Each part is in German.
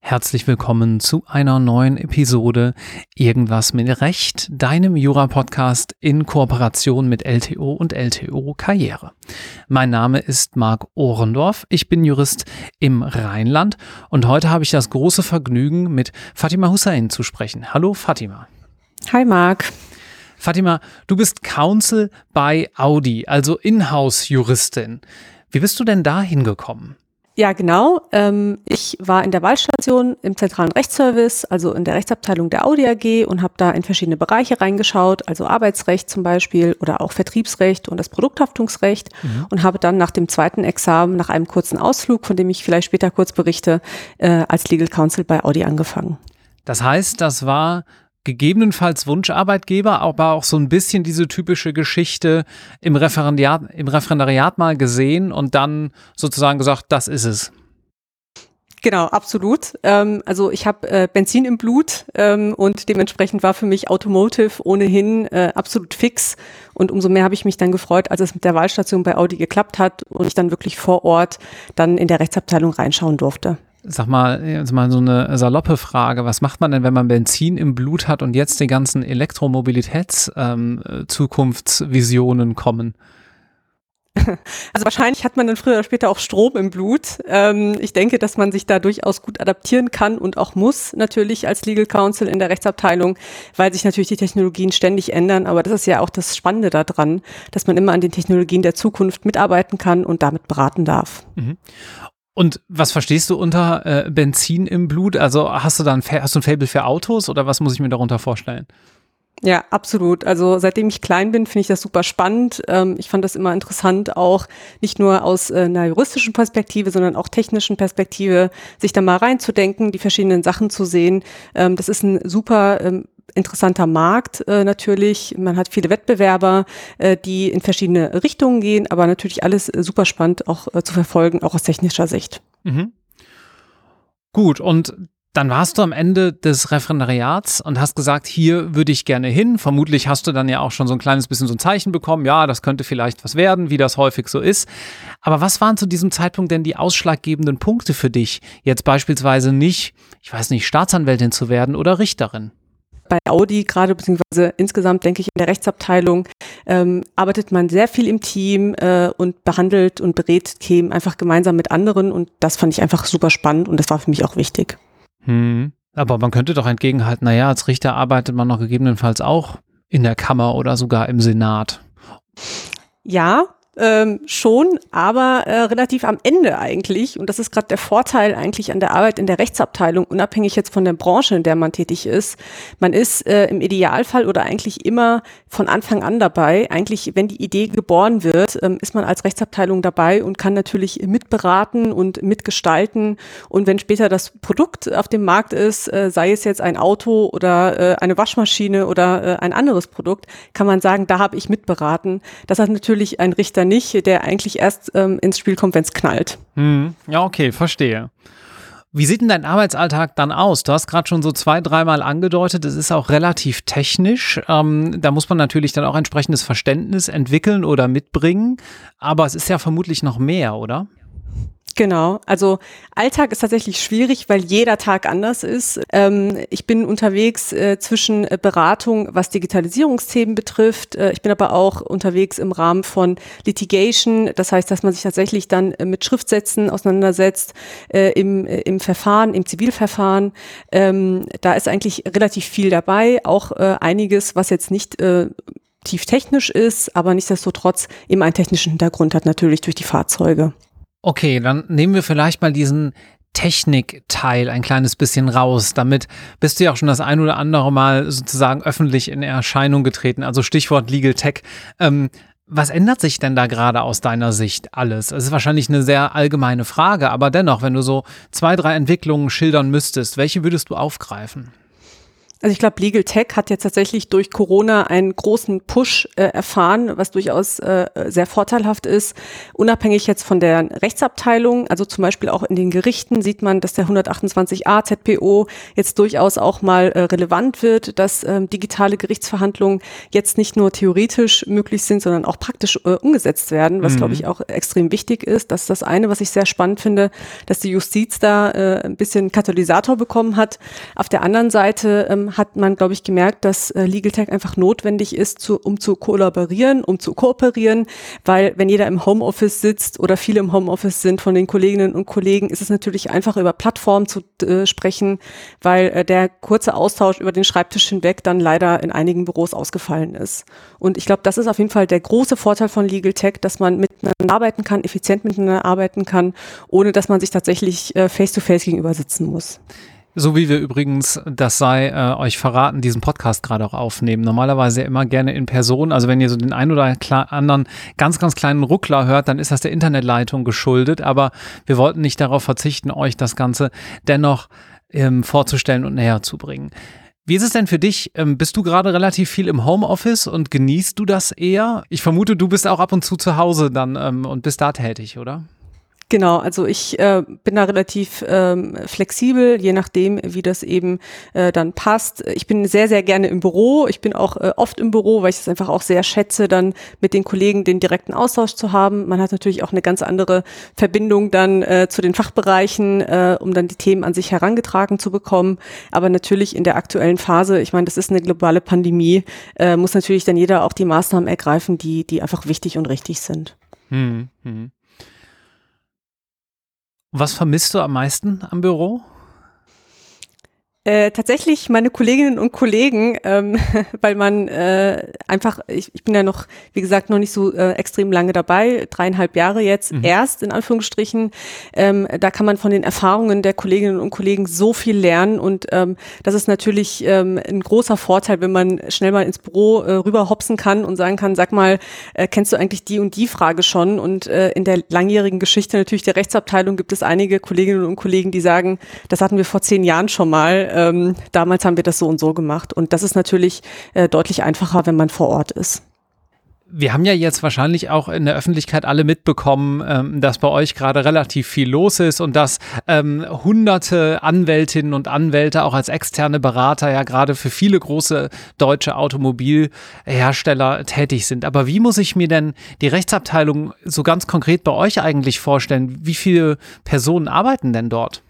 Herzlich willkommen zu einer neuen Episode Irgendwas mit Recht, deinem Jura-Podcast in Kooperation mit LTO und LTO Karriere. Mein Name ist Marc Ohrendorf, ich bin Jurist im Rheinland und heute habe ich das große Vergnügen, mit Fatima Hussein zu sprechen. Hallo Fatima. Hi Marc. Fatima, du bist Counsel bei Audi, also Inhouse-Juristin. Wie bist du denn da hingekommen? Ja, genau. Ähm, ich war in der Wahlstation im zentralen Rechtsservice, also in der Rechtsabteilung der Audi AG und habe da in verschiedene Bereiche reingeschaut, also Arbeitsrecht zum Beispiel oder auch Vertriebsrecht und das Produkthaftungsrecht mhm. und habe dann nach dem zweiten Examen, nach einem kurzen Ausflug, von dem ich vielleicht später kurz berichte, äh, als Legal Counsel bei Audi angefangen. Das heißt, das war gegebenenfalls Wunscharbeitgeber, aber auch so ein bisschen diese typische Geschichte im Referendariat, im Referendariat mal gesehen und dann sozusagen gesagt, das ist es. Genau, absolut. Ähm, also ich habe äh, Benzin im Blut ähm, und dementsprechend war für mich Automotive ohnehin äh, absolut fix. Und umso mehr habe ich mich dann gefreut, als es mit der Wahlstation bei Audi geklappt hat und ich dann wirklich vor Ort dann in der Rechtsabteilung reinschauen durfte. Sag mal, jetzt mal so eine saloppe Frage. Was macht man denn, wenn man Benzin im Blut hat und jetzt die ganzen Elektromobilitäts-Zukunftsvisionen ähm, kommen? Also wahrscheinlich hat man dann früher oder später auch Strom im Blut. Ähm, ich denke, dass man sich da durchaus gut adaptieren kann und auch muss natürlich als Legal Counsel in der Rechtsabteilung, weil sich natürlich die Technologien ständig ändern. Aber das ist ja auch das Spannende daran, dass man immer an den Technologien der Zukunft mitarbeiten kann und damit beraten darf. Mhm. Und was verstehst du unter äh, Benzin im Blut? Also hast du dann hast du ein Fable für Autos oder was muss ich mir darunter vorstellen? Ja, absolut. Also seitdem ich klein bin, finde ich das super spannend. Ähm, ich fand das immer interessant, auch nicht nur aus äh, einer juristischen Perspektive, sondern auch technischen Perspektive, sich da mal reinzudenken, die verschiedenen Sachen zu sehen. Ähm, das ist ein super ähm, interessanter Markt äh, natürlich. Man hat viele Wettbewerber, äh, die in verschiedene Richtungen gehen, aber natürlich alles äh, super spannend auch äh, zu verfolgen, auch aus technischer Sicht. Mhm. Gut, und dann warst du am Ende des Referendariats und hast gesagt, hier würde ich gerne hin. Vermutlich hast du dann ja auch schon so ein kleines bisschen so ein Zeichen bekommen, ja, das könnte vielleicht was werden, wie das häufig so ist. Aber was waren zu diesem Zeitpunkt denn die ausschlaggebenden Punkte für dich, jetzt beispielsweise nicht, ich weiß nicht, Staatsanwältin zu werden oder Richterin? Bei Audi gerade, beziehungsweise insgesamt denke ich in der Rechtsabteilung, ähm, arbeitet man sehr viel im Team äh, und behandelt und berät Themen einfach gemeinsam mit anderen und das fand ich einfach super spannend und das war für mich auch wichtig. Hm. Aber man könnte doch entgegenhalten, naja, als Richter arbeitet man noch gegebenenfalls auch in der Kammer oder sogar im Senat. Ja, ähm, schon, aber äh, relativ am Ende eigentlich. Und das ist gerade der Vorteil eigentlich an der Arbeit in der Rechtsabteilung, unabhängig jetzt von der Branche, in der man tätig ist. Man ist äh, im Idealfall oder eigentlich immer von Anfang an dabei. Eigentlich, wenn die Idee geboren wird, ähm, ist man als Rechtsabteilung dabei und kann natürlich mitberaten und mitgestalten. Und wenn später das Produkt auf dem Markt ist, äh, sei es jetzt ein Auto oder äh, eine Waschmaschine oder äh, ein anderes Produkt, kann man sagen, da habe ich mitberaten. Das hat natürlich ein Richter nicht, der eigentlich erst ähm, ins Spiel kommt, wenn es knallt. Hm, ja, okay, verstehe. Wie sieht denn dein Arbeitsalltag dann aus? Du hast gerade schon so zwei, dreimal angedeutet, es ist auch relativ technisch. Ähm, da muss man natürlich dann auch entsprechendes Verständnis entwickeln oder mitbringen. Aber es ist ja vermutlich noch mehr, oder? Genau, also Alltag ist tatsächlich schwierig, weil jeder Tag anders ist. Ähm, ich bin unterwegs äh, zwischen äh, Beratung, was Digitalisierungsthemen betrifft. Äh, ich bin aber auch unterwegs im Rahmen von Litigation. Das heißt, dass man sich tatsächlich dann äh, mit Schriftsätzen auseinandersetzt äh, im, äh, im Verfahren, im Zivilverfahren. Ähm, da ist eigentlich relativ viel dabei, auch einiges, was jetzt nicht tief technisch ist, aber nichtsdestotrotz eben einen technischen Hintergrund hat, natürlich durch die Fahrzeuge. Okay, dann nehmen wir vielleicht mal diesen Technikteil ein kleines bisschen raus. Damit bist du ja auch schon das ein oder andere Mal sozusagen öffentlich in Erscheinung getreten. Also Stichwort Legal Tech. Ähm, was ändert sich denn da gerade aus deiner Sicht alles? Es ist wahrscheinlich eine sehr allgemeine Frage, aber dennoch, wenn du so zwei, drei Entwicklungen schildern müsstest, welche würdest du aufgreifen? Also ich glaube, Legal Tech hat jetzt tatsächlich durch Corona einen großen Push äh, erfahren, was durchaus äh, sehr vorteilhaft ist. Unabhängig jetzt von der Rechtsabteilung, also zum Beispiel auch in den Gerichten sieht man, dass der 128a ZPO jetzt durchaus auch mal äh, relevant wird, dass ähm, digitale Gerichtsverhandlungen jetzt nicht nur theoretisch möglich sind, sondern auch praktisch äh, umgesetzt werden, was mhm. glaube ich auch extrem wichtig ist. Das ist das eine, was ich sehr spannend finde, dass die Justiz da äh, ein bisschen Katalysator bekommen hat. Auf der anderen Seite ähm, hat man, glaube ich, gemerkt, dass äh, Legal Tech einfach notwendig ist, zu, um zu kollaborieren, um zu kooperieren, weil wenn jeder im Homeoffice sitzt oder viele im Homeoffice sind von den Kolleginnen und Kollegen, ist es natürlich einfach über Plattformen zu äh, sprechen, weil äh, der kurze Austausch über den Schreibtisch hinweg dann leider in einigen Büros ausgefallen ist. Und ich glaube, das ist auf jeden Fall der große Vorteil von Legal Tech, dass man miteinander arbeiten kann, effizient miteinander arbeiten kann, ohne dass man sich tatsächlich äh, face-to-face -face gegenüber sitzen muss. So wie wir übrigens, das sei äh, euch verraten, diesen Podcast gerade auch aufnehmen. Normalerweise immer gerne in Person. Also wenn ihr so den einen oder anderen ganz, ganz kleinen Ruckler hört, dann ist das der Internetleitung geschuldet. Aber wir wollten nicht darauf verzichten, euch das Ganze dennoch ähm, vorzustellen und näher zu bringen. Wie ist es denn für dich? Ähm, bist du gerade relativ viel im Homeoffice und genießt du das eher? Ich vermute, du bist auch ab und zu zu Hause dann ähm, und bist da tätig, oder? Genau, also ich äh, bin da relativ ähm, flexibel, je nachdem, wie das eben äh, dann passt. Ich bin sehr, sehr gerne im Büro. Ich bin auch äh, oft im Büro, weil ich es einfach auch sehr schätze, dann mit den Kollegen den direkten Austausch zu haben. Man hat natürlich auch eine ganz andere Verbindung dann äh, zu den Fachbereichen, äh, um dann die Themen an sich herangetragen zu bekommen. Aber natürlich in der aktuellen Phase, ich meine, das ist eine globale Pandemie, äh, muss natürlich dann jeder auch die Maßnahmen ergreifen, die, die einfach wichtig und richtig sind. Hm, hm. Was vermisst du am meisten am Büro? Äh, tatsächlich meine Kolleginnen und Kollegen, ähm, weil man äh, einfach, ich, ich bin ja noch, wie gesagt, noch nicht so äh, extrem lange dabei, dreieinhalb Jahre jetzt mhm. erst in Anführungsstrichen. Ähm, da kann man von den Erfahrungen der Kolleginnen und Kollegen so viel lernen und ähm, das ist natürlich ähm, ein großer Vorteil, wenn man schnell mal ins Büro äh, rüber hopsen kann und sagen kann, sag mal, äh, kennst du eigentlich die und die Frage schon? Und äh, in der langjährigen Geschichte natürlich der Rechtsabteilung gibt es einige Kolleginnen und Kollegen, die sagen, das hatten wir vor zehn Jahren schon mal ähm, damals haben wir das so und so gemacht. Und das ist natürlich äh, deutlich einfacher, wenn man vor Ort ist. Wir haben ja jetzt wahrscheinlich auch in der Öffentlichkeit alle mitbekommen, ähm, dass bei euch gerade relativ viel los ist und dass ähm, hunderte Anwältinnen und Anwälte auch als externe Berater ja gerade für viele große deutsche Automobilhersteller tätig sind. Aber wie muss ich mir denn die Rechtsabteilung so ganz konkret bei euch eigentlich vorstellen? Wie viele Personen arbeiten denn dort?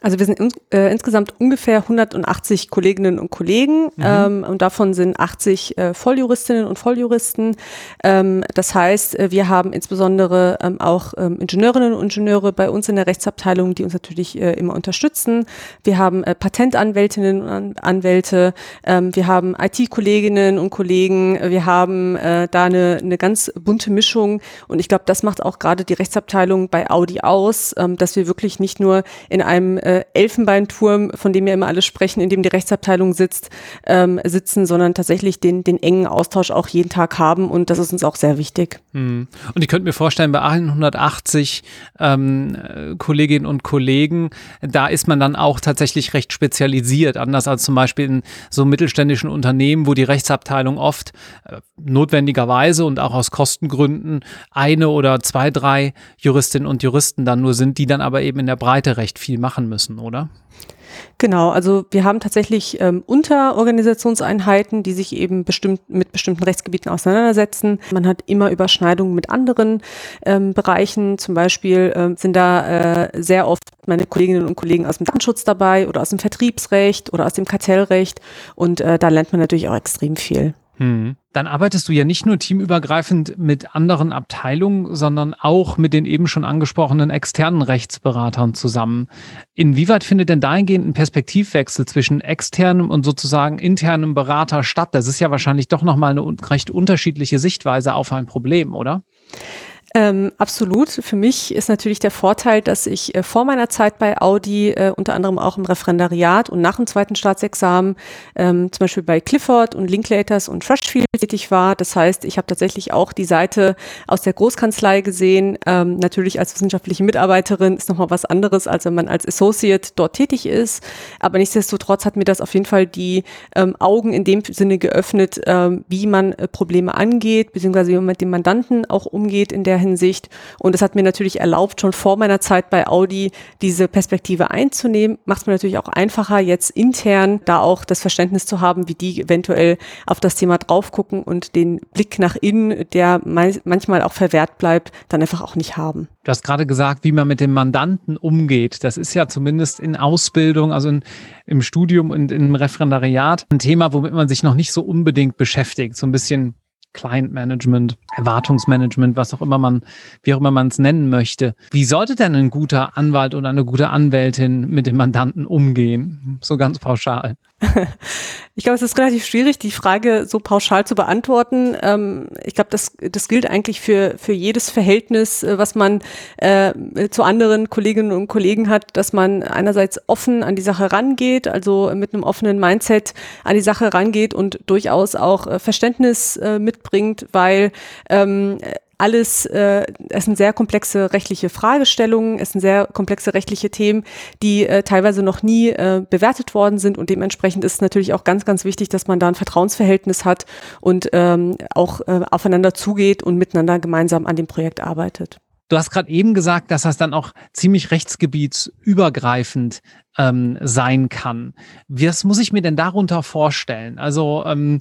Also wir sind in, äh, insgesamt ungefähr 180 Kolleginnen und Kollegen mhm. ähm, und davon sind 80 äh, Volljuristinnen und Volljuristen. Ähm, das heißt, äh, wir haben insbesondere ähm, auch ähm, Ingenieurinnen und Ingenieure bei uns in der Rechtsabteilung, die uns natürlich äh, immer unterstützen. Wir haben äh, Patentanwältinnen und Anwälte, ähm, wir haben IT-Kolleginnen und Kollegen, wir haben äh, da eine, eine ganz bunte Mischung und ich glaube, das macht auch gerade die Rechtsabteilung bei Audi aus, ähm, dass wir wirklich nicht nur in einem äh, Elfenbeinturm, von dem ja immer alle sprechen, in dem die Rechtsabteilung sitzt, ähm, sitzen, sondern tatsächlich den, den engen Austausch auch jeden Tag haben und das ist uns auch sehr wichtig. Hm. Und ich könnte mir vorstellen, bei 180 ähm, Kolleginnen und Kollegen, da ist man dann auch tatsächlich recht spezialisiert, anders als zum Beispiel in so mittelständischen Unternehmen, wo die Rechtsabteilung oft äh, notwendigerweise und auch aus Kostengründen eine oder zwei, drei Juristinnen und Juristen dann nur sind, die dann aber eben in der Breite recht viel machen müssen müssen, oder? Genau, also wir haben tatsächlich ähm, Unterorganisationseinheiten, die sich eben bestimmt mit bestimmten Rechtsgebieten auseinandersetzen. Man hat immer Überschneidungen mit anderen ähm, Bereichen. Zum Beispiel ähm, sind da äh, sehr oft meine Kolleginnen und Kollegen aus dem Datenschutz dabei oder aus dem Vertriebsrecht oder aus dem Kartellrecht. Und äh, da lernt man natürlich auch extrem viel. Hm. Dann arbeitest du ja nicht nur teamübergreifend mit anderen Abteilungen, sondern auch mit den eben schon angesprochenen externen Rechtsberatern zusammen. Inwieweit findet denn dahingehend ein Perspektivwechsel zwischen externem und sozusagen internem Berater statt? Das ist ja wahrscheinlich doch nochmal eine recht unterschiedliche Sichtweise auf ein Problem, oder? Ähm, absolut. Für mich ist natürlich der Vorteil, dass ich äh, vor meiner Zeit bei Audi äh, unter anderem auch im Referendariat und nach dem zweiten Staatsexamen ähm, zum Beispiel bei Clifford und Linklaters und Freshfield tätig war. Das heißt, ich habe tatsächlich auch die Seite aus der Großkanzlei gesehen. Ähm, natürlich als wissenschaftliche Mitarbeiterin ist nochmal was anderes, als wenn man als Associate dort tätig ist. Aber nichtsdestotrotz hat mir das auf jeden Fall die ähm, Augen in dem Sinne geöffnet, ähm, wie man äh, Probleme angeht, beziehungsweise wie man mit dem Mandanten auch umgeht in der der Hinsicht. Und es hat mir natürlich erlaubt, schon vor meiner Zeit bei Audi diese Perspektive einzunehmen. Macht es mir natürlich auch einfacher, jetzt intern da auch das Verständnis zu haben, wie die eventuell auf das Thema drauf gucken und den Blick nach innen, der manchmal auch verwehrt bleibt, dann einfach auch nicht haben. Du hast gerade gesagt, wie man mit dem Mandanten umgeht. Das ist ja zumindest in Ausbildung, also in, im Studium und im Referendariat ein Thema, womit man sich noch nicht so unbedingt beschäftigt. So ein bisschen Client Management, Erwartungsmanagement, was auch immer man, wie auch immer man es nennen möchte. Wie sollte denn ein guter Anwalt oder eine gute Anwältin mit dem Mandanten umgehen? So ganz pauschal. Ich glaube, es ist relativ schwierig, die Frage so pauschal zu beantworten. Ähm, ich glaube, das, das gilt eigentlich für, für jedes Verhältnis, äh, was man äh, zu anderen Kolleginnen und Kollegen hat, dass man einerseits offen an die Sache rangeht, also mit einem offenen Mindset an die Sache rangeht und durchaus auch äh, Verständnis äh, mitbringt, weil ähm, alles, äh, es sind sehr komplexe rechtliche Fragestellungen, es sind sehr komplexe rechtliche Themen, die äh, teilweise noch nie äh, bewertet worden sind und dementsprechend ist es natürlich auch ganz, ganz wichtig, dass man da ein Vertrauensverhältnis hat und ähm, auch äh, aufeinander zugeht und miteinander gemeinsam an dem Projekt arbeitet. Du hast gerade eben gesagt, dass das dann auch ziemlich rechtsgebietsübergreifend ähm, sein kann. Was muss ich mir denn darunter vorstellen? Also ähm,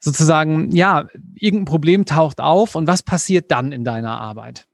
sozusagen, ja, irgendein Problem taucht auf und was passiert dann in deiner Arbeit?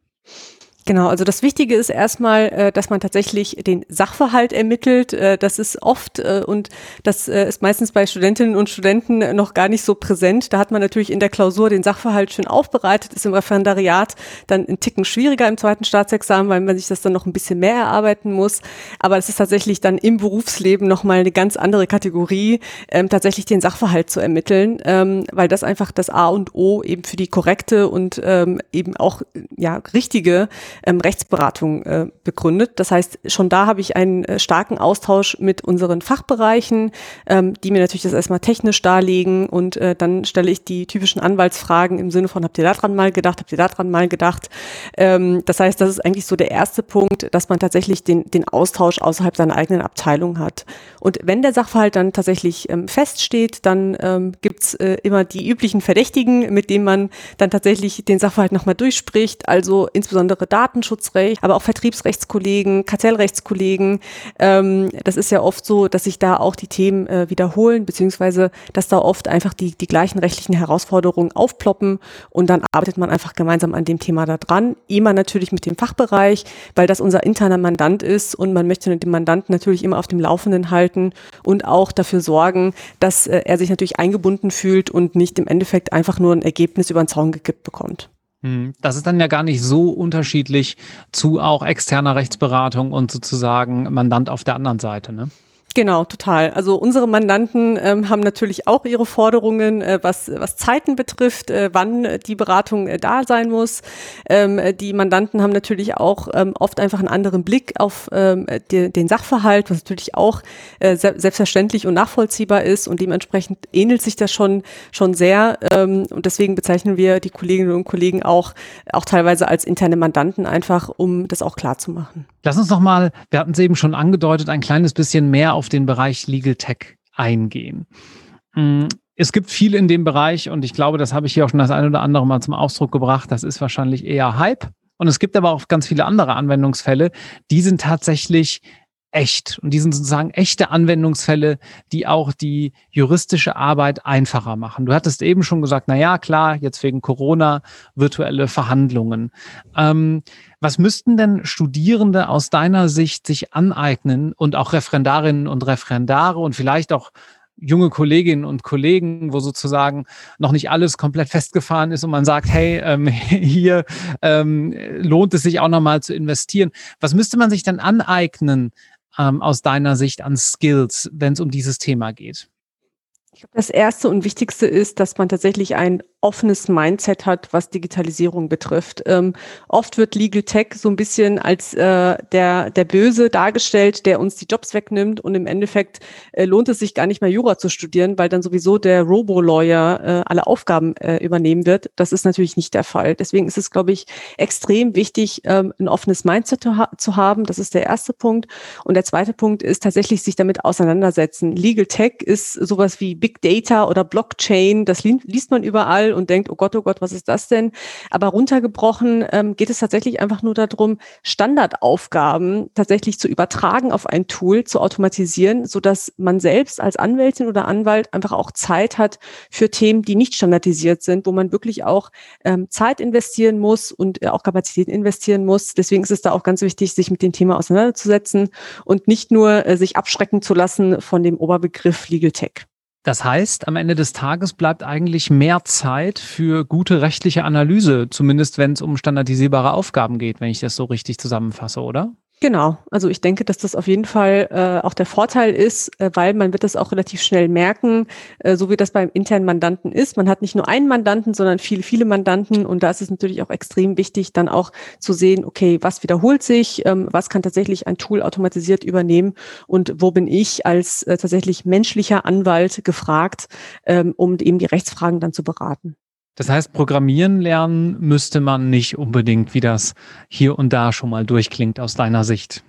Genau, also das Wichtige ist erstmal, äh, dass man tatsächlich den Sachverhalt ermittelt. Äh, das ist oft äh, und das ist meistens bei Studentinnen und Studenten noch gar nicht so präsent. Da hat man natürlich in der Klausur den Sachverhalt schön aufbereitet, ist im Referendariat dann ein Ticken schwieriger im zweiten Staatsexamen, weil man sich das dann noch ein bisschen mehr erarbeiten muss. Aber es ist tatsächlich dann im Berufsleben nochmal eine ganz andere Kategorie, ähm, tatsächlich den Sachverhalt zu ermitteln, ähm, weil das einfach das A und O eben für die korrekte und ähm, eben auch ja richtige ähm, Rechtsberatung äh, begründet. Das heißt, schon da habe ich einen äh, starken Austausch mit unseren Fachbereichen, ähm, die mir natürlich das erstmal technisch darlegen und äh, dann stelle ich die typischen Anwaltsfragen im Sinne von, habt ihr daran mal gedacht, habt ihr daran mal gedacht? Ähm, das heißt, das ist eigentlich so der erste Punkt, dass man tatsächlich den, den Austausch außerhalb seiner eigenen Abteilung hat. Und wenn der Sachverhalt dann tatsächlich ähm, feststeht, dann ähm, gibt's äh, immer die üblichen Verdächtigen, mit denen man dann tatsächlich den Sachverhalt nochmal durchspricht, also insbesondere da Datenschutzrecht, aber auch Vertriebsrechtskollegen, Kartellrechtskollegen. Ähm, das ist ja oft so, dass sich da auch die Themen äh, wiederholen, beziehungsweise dass da oft einfach die, die gleichen rechtlichen Herausforderungen aufploppen und dann arbeitet man einfach gemeinsam an dem Thema da dran. Immer natürlich mit dem Fachbereich, weil das unser interner Mandant ist und man möchte den Mandanten natürlich immer auf dem Laufenden halten und auch dafür sorgen, dass äh, er sich natürlich eingebunden fühlt und nicht im Endeffekt einfach nur ein Ergebnis über den Zaun gekippt bekommt. Hm, das ist dann ja gar nicht so unterschiedlich zu auch externer Rechtsberatung und sozusagen Mandant auf der anderen Seite, ne? Genau, total. Also unsere Mandanten ähm, haben natürlich auch ihre Forderungen, äh, was, was Zeiten betrifft, äh, wann die Beratung äh, da sein muss. Ähm, die Mandanten haben natürlich auch ähm, oft einfach einen anderen Blick auf ähm, die, den Sachverhalt, was natürlich auch äh, se selbstverständlich und nachvollziehbar ist und dementsprechend ähnelt sich das schon, schon sehr. Ähm, und deswegen bezeichnen wir die Kolleginnen und Kollegen auch, auch teilweise als interne Mandanten einfach, um das auch klar zu machen. Lass uns noch mal, wir hatten es eben schon angedeutet, ein kleines bisschen mehr auf den Bereich Legal Tech eingehen. Mm, es gibt viel in dem Bereich und ich glaube, das habe ich hier auch schon das ein oder andere Mal zum Ausdruck gebracht. Das ist wahrscheinlich eher Hype. Und es gibt aber auch ganz viele andere Anwendungsfälle, die sind tatsächlich echt. Und die sind sozusagen echte Anwendungsfälle, die auch die juristische Arbeit einfacher machen. Du hattest eben schon gesagt, na ja, klar, jetzt wegen Corona virtuelle Verhandlungen. Ähm, was müssten denn Studierende aus deiner Sicht sich aneignen und auch Referendarinnen und Referendare und vielleicht auch junge Kolleginnen und Kollegen, wo sozusagen noch nicht alles komplett festgefahren ist und man sagt, hey, ähm, hier ähm, lohnt es sich auch nochmal zu investieren. Was müsste man sich denn aneignen, ähm, aus deiner Sicht an Skills, wenn es um dieses Thema geht? Ich glaube, das erste und wichtigste ist, dass man tatsächlich ein offenes Mindset hat, was Digitalisierung betrifft. Ähm, oft wird Legal Tech so ein bisschen als äh, der, der Böse dargestellt, der uns die Jobs wegnimmt und im Endeffekt äh, lohnt es sich gar nicht mehr Jura zu studieren, weil dann sowieso der Robo-Lawyer äh, alle Aufgaben äh, übernehmen wird. Das ist natürlich nicht der Fall. Deswegen ist es, glaube ich, extrem wichtig, ähm, ein offenes Mindset zu, ha zu haben. Das ist der erste Punkt. Und der zweite Punkt ist tatsächlich sich damit auseinandersetzen. Legal Tech ist sowas wie Big Data oder Blockchain. Das li liest man überall und denkt, oh Gott, oh Gott, was ist das denn? Aber runtergebrochen ähm, geht es tatsächlich einfach nur darum, Standardaufgaben tatsächlich zu übertragen auf ein Tool, zu automatisieren, so dass man selbst als Anwältin oder Anwalt einfach auch Zeit hat für Themen, die nicht standardisiert sind, wo man wirklich auch ähm, Zeit investieren muss und äh, auch Kapazität investieren muss. Deswegen ist es da auch ganz wichtig, sich mit dem Thema auseinanderzusetzen und nicht nur äh, sich abschrecken zu lassen von dem Oberbegriff Legal Tech. Das heißt, am Ende des Tages bleibt eigentlich mehr Zeit für gute rechtliche Analyse, zumindest wenn es um standardisierbare Aufgaben geht, wenn ich das so richtig zusammenfasse, oder? Genau, also ich denke, dass das auf jeden Fall äh, auch der Vorteil ist, äh, weil man wird das auch relativ schnell merken, äh, so wie das beim internen Mandanten ist. Man hat nicht nur einen Mandanten, sondern viele, viele Mandanten und da ist es natürlich auch extrem wichtig, dann auch zu sehen, okay, was wiederholt sich, ähm, was kann tatsächlich ein Tool automatisiert übernehmen und wo bin ich als äh, tatsächlich menschlicher Anwalt gefragt, ähm, um eben die Rechtsfragen dann zu beraten. Das heißt, Programmieren lernen müsste man nicht unbedingt, wie das hier und da schon mal durchklingt aus deiner Sicht.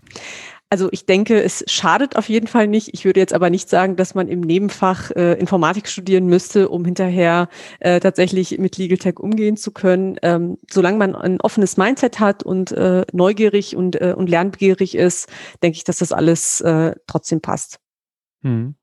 Also ich denke, es schadet auf jeden Fall nicht. Ich würde jetzt aber nicht sagen, dass man im Nebenfach äh, Informatik studieren müsste, um hinterher äh, tatsächlich mit Legal Tech umgehen zu können. Ähm, solange man ein offenes Mindset hat und äh, neugierig und, äh, und lernbegierig ist, denke ich, dass das alles äh, trotzdem passt. Hm.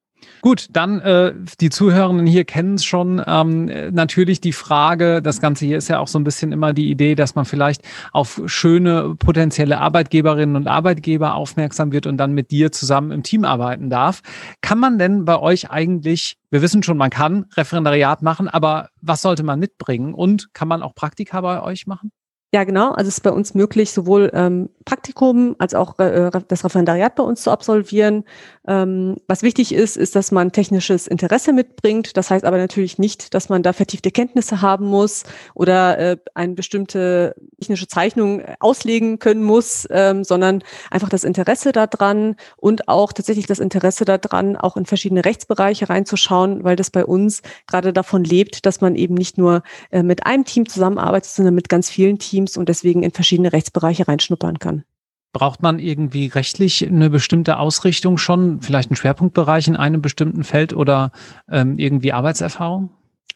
Gut, dann äh, die Zuhörenden hier kennen es schon. Ähm, natürlich die Frage, das Ganze hier ist ja auch so ein bisschen immer die Idee, dass man vielleicht auf schöne potenzielle Arbeitgeberinnen und Arbeitgeber aufmerksam wird und dann mit dir zusammen im Team arbeiten darf. Kann man denn bei euch eigentlich, wir wissen schon, man kann Referendariat machen, aber was sollte man mitbringen und kann man auch Praktika bei euch machen? Ja, genau. Also es ist bei uns möglich, sowohl ähm, Praktikum als auch äh, das Referendariat bei uns zu absolvieren. Ähm, was wichtig ist, ist, dass man technisches Interesse mitbringt. Das heißt aber natürlich nicht, dass man da vertiefte Kenntnisse haben muss oder äh, eine bestimmte technische Zeichnung äh, auslegen können muss, ähm, sondern einfach das Interesse daran und auch tatsächlich das Interesse daran, auch in verschiedene Rechtsbereiche reinzuschauen, weil das bei uns gerade davon lebt, dass man eben nicht nur äh, mit einem Team zusammenarbeitet, sondern mit ganz vielen Teams Teams und deswegen in verschiedene Rechtsbereiche reinschnuppern kann. Braucht man irgendwie rechtlich eine bestimmte Ausrichtung schon, vielleicht einen Schwerpunktbereich in einem bestimmten Feld oder ähm, irgendwie Arbeitserfahrung?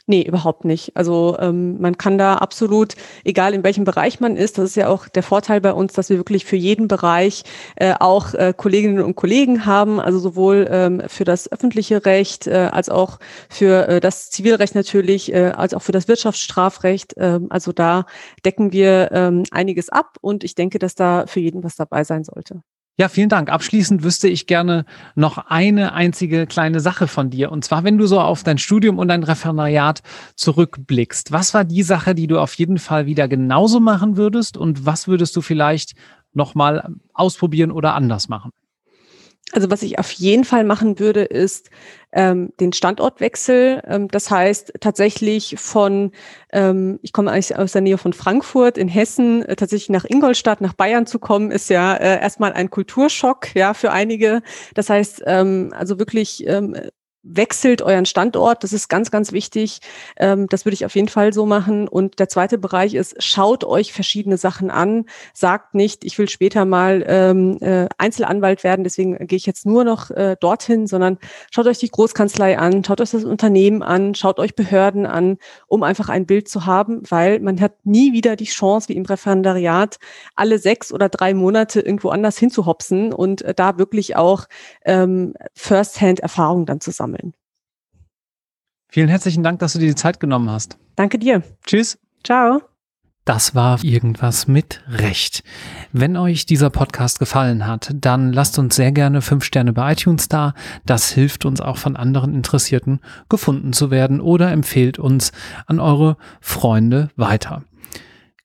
Nee, überhaupt nicht. Also ähm, man kann da absolut, egal in welchem Bereich man ist, das ist ja auch der Vorteil bei uns, dass wir wirklich für jeden Bereich äh, auch äh, Kolleginnen und Kollegen haben, also sowohl ähm, für das öffentliche Recht äh, als auch für äh, das Zivilrecht natürlich, äh, als auch für das Wirtschaftsstrafrecht. Äh, also da decken wir ähm, einiges ab und ich denke, dass da für jeden was dabei sein sollte. Ja, vielen Dank. Abschließend wüsste ich gerne noch eine einzige kleine Sache von dir. Und zwar, wenn du so auf dein Studium und dein Referendariat zurückblickst, was war die Sache, die du auf jeden Fall wieder genauso machen würdest? Und was würdest du vielleicht nochmal ausprobieren oder anders machen? Also was ich auf jeden Fall machen würde, ist ähm, den Standortwechsel. Ähm, das heißt tatsächlich von, ähm, ich komme eigentlich aus der Nähe von Frankfurt in Hessen, äh, tatsächlich nach Ingolstadt, nach Bayern zu kommen, ist ja äh, erstmal ein Kulturschock, ja, für einige. Das heißt, ähm, also wirklich ähm, wechselt euren Standort. Das ist ganz, ganz wichtig. Ähm, das würde ich auf jeden Fall so machen. Und der zweite Bereich ist, schaut euch verschiedene Sachen an. Sagt nicht, ich will später mal ähm, äh, Einzelanwalt werden, deswegen gehe ich jetzt nur noch äh, dorthin, sondern schaut euch die Großkanzlei an, schaut euch das Unternehmen an, schaut euch Behörden an, um einfach ein Bild zu haben, weil man hat nie wieder die Chance, wie im Referendariat, alle sechs oder drei Monate irgendwo anders hinzuhopsen und äh, da wirklich auch ähm, First-Hand-Erfahrung dann zu sammeln sammeln. Vielen herzlichen Dank, dass du dir die Zeit genommen hast. Danke dir. Tschüss. Ciao. Das war irgendwas mit Recht. Wenn euch dieser Podcast gefallen hat, dann lasst uns sehr gerne fünf Sterne bei iTunes da. Das hilft uns auch von anderen Interessierten gefunden zu werden oder empfehlt uns an eure Freunde weiter.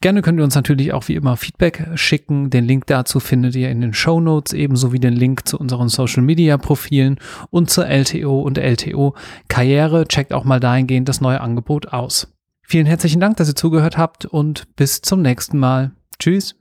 Gerne könnt ihr uns natürlich auch wie immer Feedback schicken. Den Link dazu findet ihr in den Show Notes, ebenso wie den Link zu unseren Social Media Profilen und zur LTO und LTO Karriere. Checkt auch mal dahingehend das neue Angebot aus. Vielen herzlichen Dank, dass ihr zugehört habt und bis zum nächsten Mal. Tschüss.